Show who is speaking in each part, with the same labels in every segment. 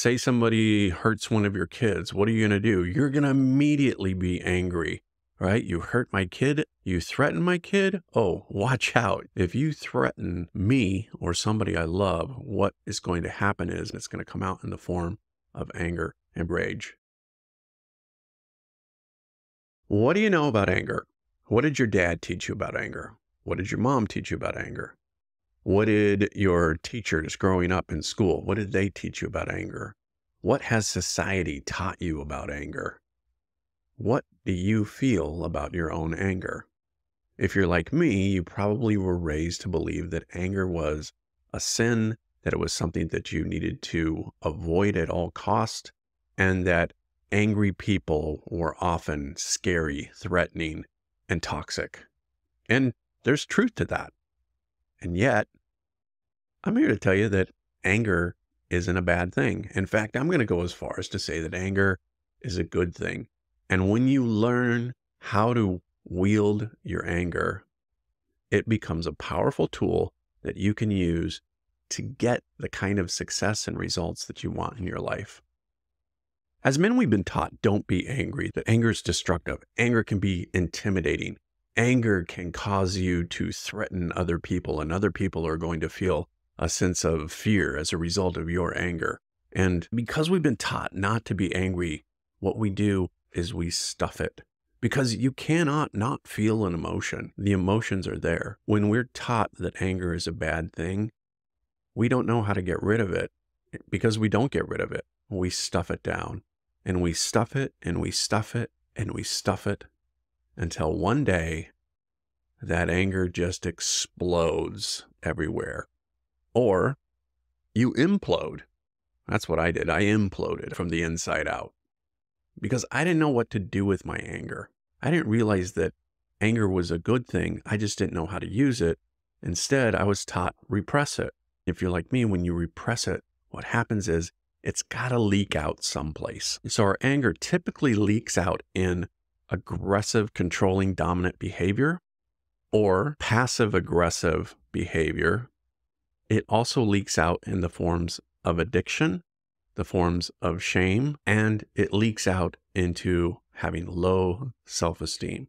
Speaker 1: Say somebody hurts one of your kids. What are you going to do? You're going to immediately be angry, right? You hurt my kid. You threaten my kid. Oh, watch out. If you threaten me or somebody I love, what is going to happen is it's going to come out in the form of anger and rage. What do you know about anger? What did your dad teach you about anger? What did your mom teach you about anger? What did your teachers growing up in school, what did they teach you about anger? What has society taught you about anger? What do you feel about your own anger? If you're like me, you probably were raised to believe that anger was a sin, that it was something that you needed to avoid at all cost, and that angry people were often scary, threatening, and toxic. And there's truth to that. And yet, I'm here to tell you that anger isn't a bad thing. In fact, I'm going to go as far as to say that anger is a good thing. And when you learn how to wield your anger, it becomes a powerful tool that you can use to get the kind of success and results that you want in your life. As men, we've been taught don't be angry, that anger is destructive. Anger can be intimidating. Anger can cause you to threaten other people, and other people are going to feel a sense of fear as a result of your anger. And because we've been taught not to be angry, what we do is we stuff it. Because you cannot not feel an emotion. The emotions are there. When we're taught that anger is a bad thing, we don't know how to get rid of it because we don't get rid of it. We stuff it down and we stuff it and we stuff it and we stuff it until one day that anger just explodes everywhere. Or you implode. That's what I did. I imploded from the inside out because I didn't know what to do with my anger. I didn't realize that anger was a good thing. I just didn't know how to use it. Instead, I was taught repress it. If you're like me, when you repress it, what happens is it's got to leak out someplace. So our anger typically leaks out in aggressive, controlling, dominant behavior or passive aggressive behavior. It also leaks out in the forms of addiction, the forms of shame, and it leaks out into having low self esteem.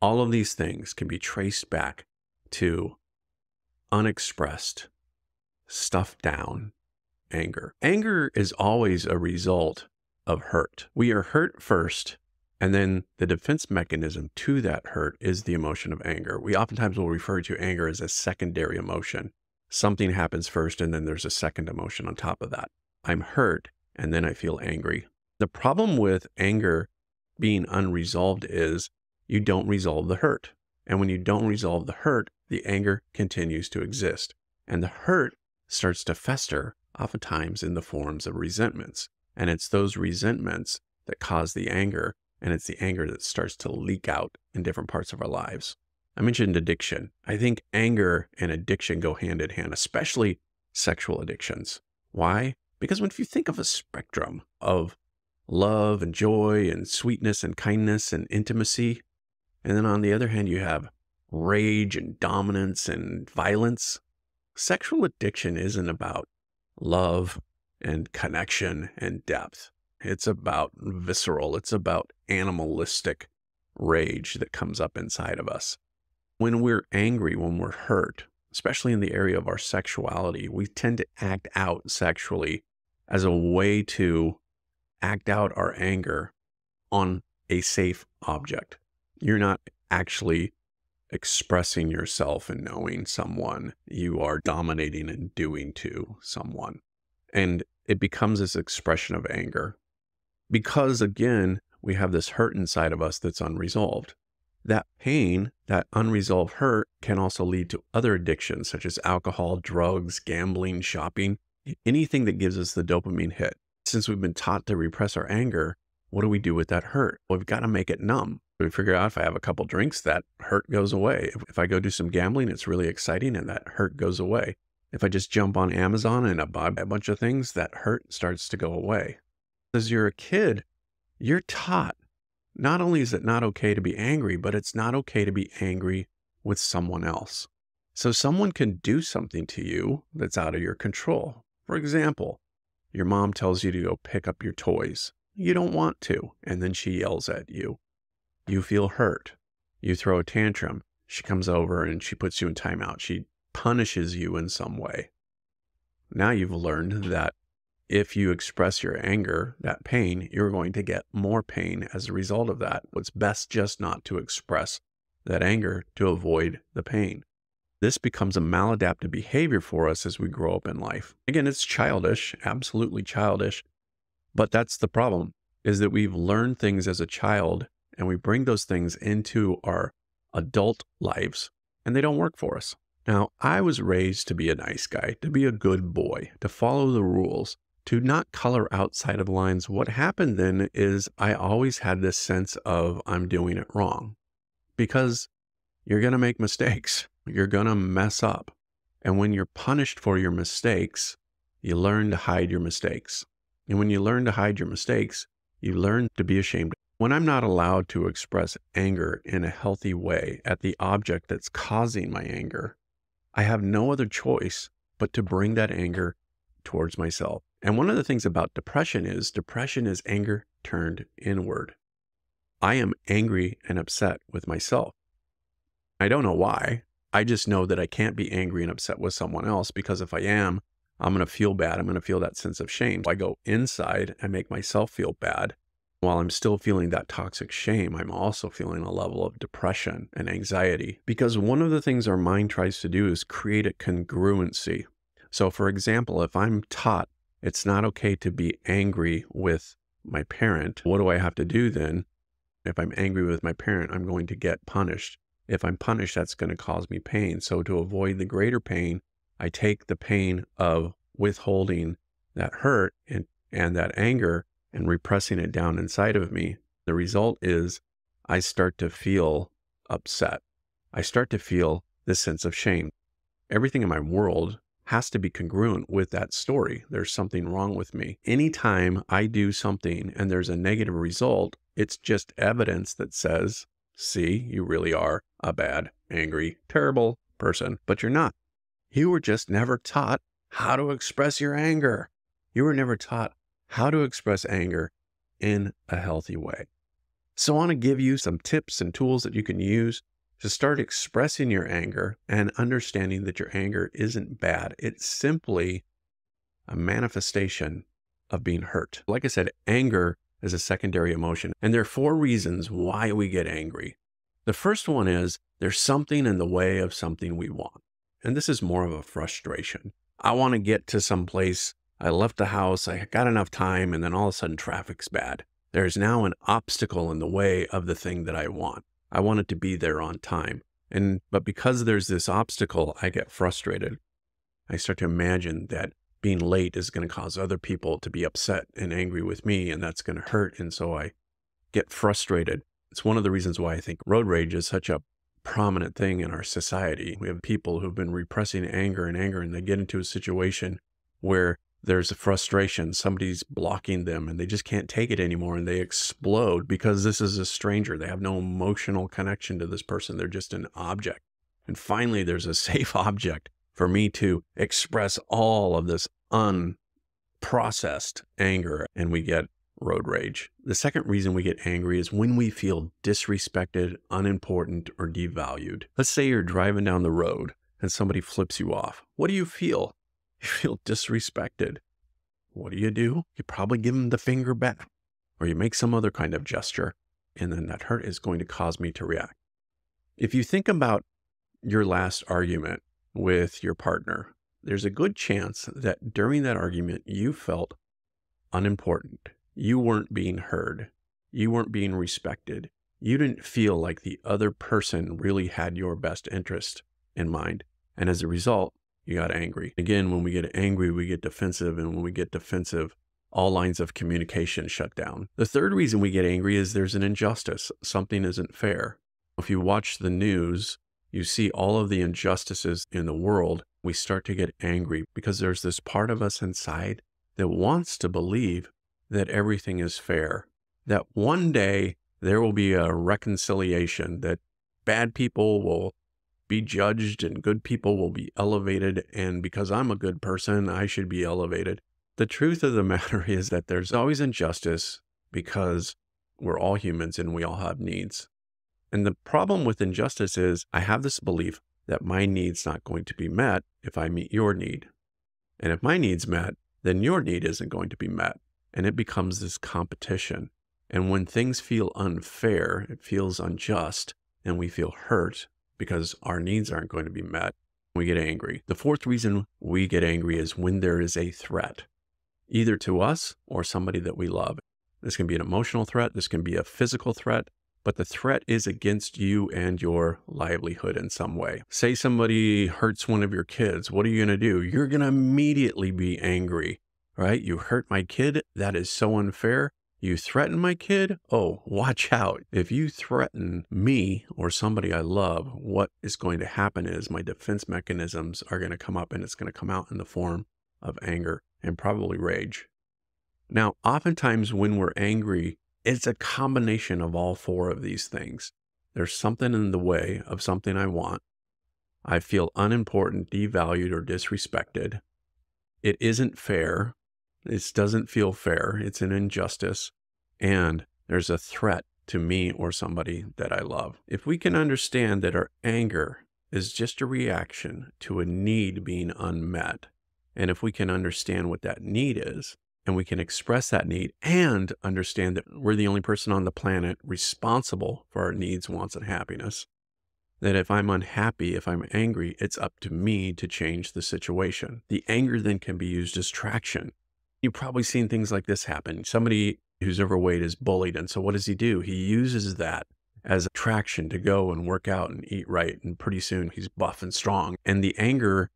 Speaker 1: All of these things can be traced back to unexpressed, stuffed down anger. Anger is always a result of hurt. We are hurt first, and then the defense mechanism to that hurt is the emotion of anger. We oftentimes will refer to anger as a secondary emotion. Something happens first, and then there's a second emotion on top of that. I'm hurt, and then I feel angry. The problem with anger being unresolved is you don't resolve the hurt. And when you don't resolve the hurt, the anger continues to exist. And the hurt starts to fester oftentimes in the forms of resentments. And it's those resentments that cause the anger, and it's the anger that starts to leak out in different parts of our lives. I mentioned addiction. I think anger and addiction go hand in hand, especially sexual addictions. Why? Because when if you think of a spectrum of love and joy and sweetness and kindness and intimacy, and then on the other hand, you have rage and dominance and violence, sexual addiction isn't about love and connection and depth. It's about visceral, it's about animalistic rage that comes up inside of us. When we're angry, when we're hurt, especially in the area of our sexuality, we tend to act out sexually as a way to act out our anger on a safe object. You're not actually expressing yourself and knowing someone, you are dominating and doing to someone. And it becomes this expression of anger because, again, we have this hurt inside of us that's unresolved. That pain, that unresolved hurt, can also lead to other addictions such as alcohol, drugs, gambling, shopping, anything that gives us the dopamine hit. Since we've been taught to repress our anger, what do we do with that hurt? Well, we've got to make it numb. We figure out if I have a couple drinks, that hurt goes away. If I go do some gambling, it's really exciting and that hurt goes away. If I just jump on Amazon and I buy a bunch of things, that hurt starts to go away. As you're a kid, you're taught not only is it not okay to be angry, but it's not okay to be angry with someone else. So someone can do something to you that's out of your control. For example, Your mom tells you to go pick up your toys. You don't want to, and then she yells at you. You feel hurt. You throw a tantrum. She comes over and she puts you in timeout. She punishes you in some way. Now you've learned that if you express your anger, that pain, you're going to get more pain as a result of that. It's best just not to express that anger to avoid the pain. This becomes a maladaptive behavior for us as we grow up in life. Again, it's childish, absolutely childish. But that's the problem is that we've learned things as a child and we bring those things into our adult lives and they don't work for us. Now, I was raised to be a nice guy, to be a good boy, to follow the rules, to not color outside of lines. What happened then is I always had this sense of I'm doing it wrong because you're going to make mistakes. You're going to mess up. And when you're punished for your mistakes, you learn to hide your mistakes. And when you learn to hide your mistakes, you learn to be ashamed. When I'm not allowed to express anger in a healthy way at the object that's causing my anger, I have no other choice but to bring that anger towards myself. And one of the things about depression is depression is anger turned inward. I am angry and upset with myself. I don't know why. I just know that I can't be angry and upset with someone else because if I am, I'm going to feel bad. I'm going to feel that sense of shame. I go inside and make myself feel bad. While I'm still feeling that toxic shame, I'm also feeling a level of depression and anxiety because one of the things our mind tries to do is create a congruency. So, for example, if I'm taught it's not okay to be angry with my parent, what do I have to do then? If I'm angry with my parent, I'm going to get punished. If I'm punished, that's going to cause me pain. So, to avoid the greater pain, I take the pain of withholding that hurt and, and that anger and repressing it down inside of me. The result is I start to feel upset. I start to feel this sense of shame. Everything in my world has to be congruent with that story. There's something wrong with me. Anytime I do something and there's a negative result, it's just evidence that says, see, you really are a bad, angry, terrible person, but you're not. You were just never taught how to express your anger. You were never taught how to express anger in a healthy way. So, I want to give you some tips and tools that you can use to start expressing your anger and understanding that your anger isn't bad. It's simply a manifestation of being hurt. Like I said, anger is a secondary emotion, and there are four reasons why we get angry. The first one is there's something in the way of something we want. And this is more of a frustration. I want to get to some place. I left the house, I got enough time, and then all of a sudden traffic's bad. There's now an obstacle in the way of the thing that I want. I wanted to be there on time. And but because there's this obstacle, I get frustrated. I start to imagine that being late is going to cause other people to be upset and angry with me, and that's going to hurt. And so I get frustrated. It's one of the reasons why I think road rage is such a prominent thing in our society. We have people who've been repressing anger and anger, and they get into a situation where there's a frustration, somebody's blocking them, and they just can't take it anymore, and they explode because this is a stranger. They have no emotional connection to this person, they're just an object. And finally, there's a safe object for me to express all of this unprocessed anger, and we get road rage. The second reason we get angry is when we feel disrespected, unimportant, or devalued. Let's say you're driving down the road and somebody flips you off. What do you feel? You feel disrespected. What do you do? You probably give them the finger back or you make some other kind of gesture, and then that hurt is going to cause me to react. If you think about your last argument with your partner, there's a good chance that during that argument you felt unimportant, you weren't being heard. You weren't being respected. You didn't feel like the other person really had your best interest in mind. And as a result, you got angry. Again, when we get angry, we get defensive. And when we get defensive, all lines of communication shut down. The third reason we get angry is there's an injustice. Something isn't fair. If you watch the news, you see all of the injustices in the world. We start to get angry because there's this part of us inside that wants to believe that everything is fair, that one day there will be a reconciliation, that bad people will be judged and good people will be elevated. And because I'm a good person, I should be elevated. The truth of the matter is that there's always injustice because we're all humans and we all have needs. And the problem with injustice is I have this belief that my need's not going to be met if I meet your need. And if my need's met, then your need isn't going to be met. And it becomes this competition. And when things feel unfair, it feels unjust, and we feel hurt because our needs aren't going to be met, we get angry. The fourth reason we get angry is when there is a threat, either to us or somebody that we love. This can be an emotional threat, this can be a physical threat, but the threat is against you and your livelihood in some way. Say somebody hurts one of your kids. What are you going to do? You're going to immediately be angry, right? You hurt my kid. That is so unfair. You threaten my kid? Oh, watch out. If you threaten me or somebody I love, what is going to happen is my defense mechanisms are going to come up and it's going to come out in the form of anger and probably rage. Now, oftentimes when we're angry, it's a combination of all four of these things. There's something in the way of something I want. I feel unimportant, devalued, or disrespected. It isn't fair. This doesn't feel fair. It's an injustice. And there's a threat to me or somebody that I love. If we can understand that our anger is just a reaction to a need being unmet, and if we can understand what that need is, and we can express that need and understand that we're the only person on the planet responsible for our needs, wants, and happiness, that if I'm unhappy, if I'm angry, it's up to me to change the situation. The anger then can be used as traction. You've probably seen things like this happen. Somebody who's overweight is bullied. And so what does he do? He uses that as traction to go and work out and eat right. And pretty soon he's buff and strong. And the anger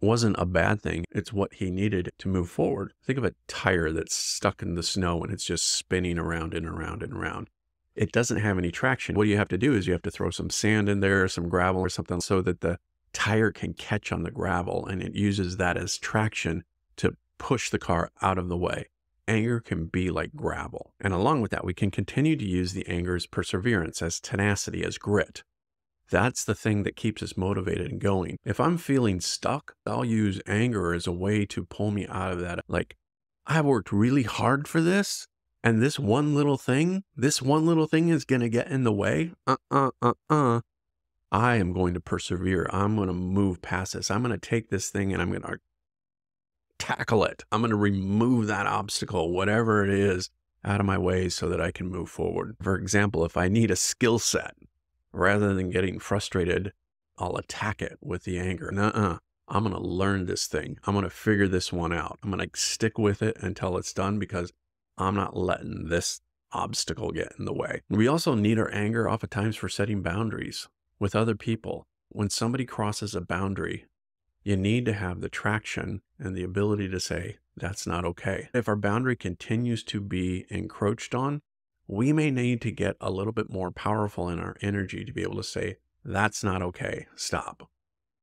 Speaker 1: wasn't a bad thing. It's what he needed to move forward. Think of a tire that's stuck in the snow and it's just spinning around and around and around. It doesn't have any traction. What you have to do is you have to throw some sand in there, some gravel or something so that the tire can catch on the gravel and it uses that as traction push the car out of the way. Anger can be like gravel. And along with that, we can continue to use the anger as perseverance, as tenacity, as grit. That's the thing that keeps us motivated and going. If I'm feeling stuck, I'll use anger as a way to pull me out of that. Like, I've worked really hard for this, and this one little thing, this one little thing is going to get in the way. Uh uh uh uh. I am going to persevere. I'm going to move past this. I'm going to take this thing and I'm going to tackle it. I'm going to remove that obstacle, whatever it is, out of my way so that I can move forward. For example, if I need a skill set, rather than getting frustrated, I'll attack it with the anger. Nuh-uh. I'm going to learn this thing. I'm going to figure this one out. I'm going to stick with it until it's done because I'm not letting this obstacle get in the way. We also need our anger oftentimes for setting boundaries with other people. When somebody crosses a boundary, you need to have the traction and the ability to say, that's not okay. If our boundary continues to be encroached on, we may need to get a little bit more powerful in our energy to be able to say, that's not okay, stop.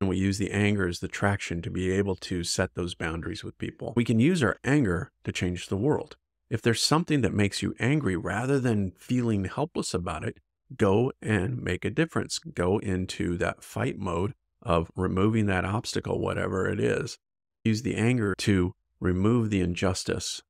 Speaker 1: And we use the anger as the traction to be able to set those boundaries with people. We can use our anger to change the world. If there's something that makes you angry, rather than feeling helpless about it, go and make a difference. Go into that fight mode of removing that obstacle, whatever it is. Use the anger to remove the injustice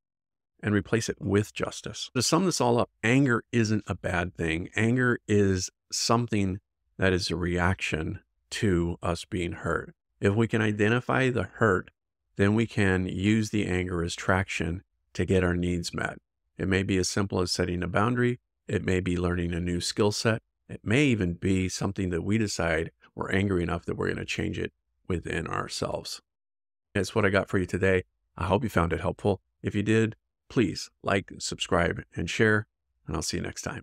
Speaker 1: and replace it with justice. To sum this all up, anger isn't a bad thing. Anger is something that is a reaction to us being hurt. If we can identify the hurt, then we can use the anger as traction to get our needs met. It may be as simple as setting a boundary. It may be learning a new skill set. It may even be something that we decide we're angry enough that we're going to change it within ourselves. That's what I got for you today. I hope you found it helpful. If you did, please like, subscribe, and share, and I'll see you next time.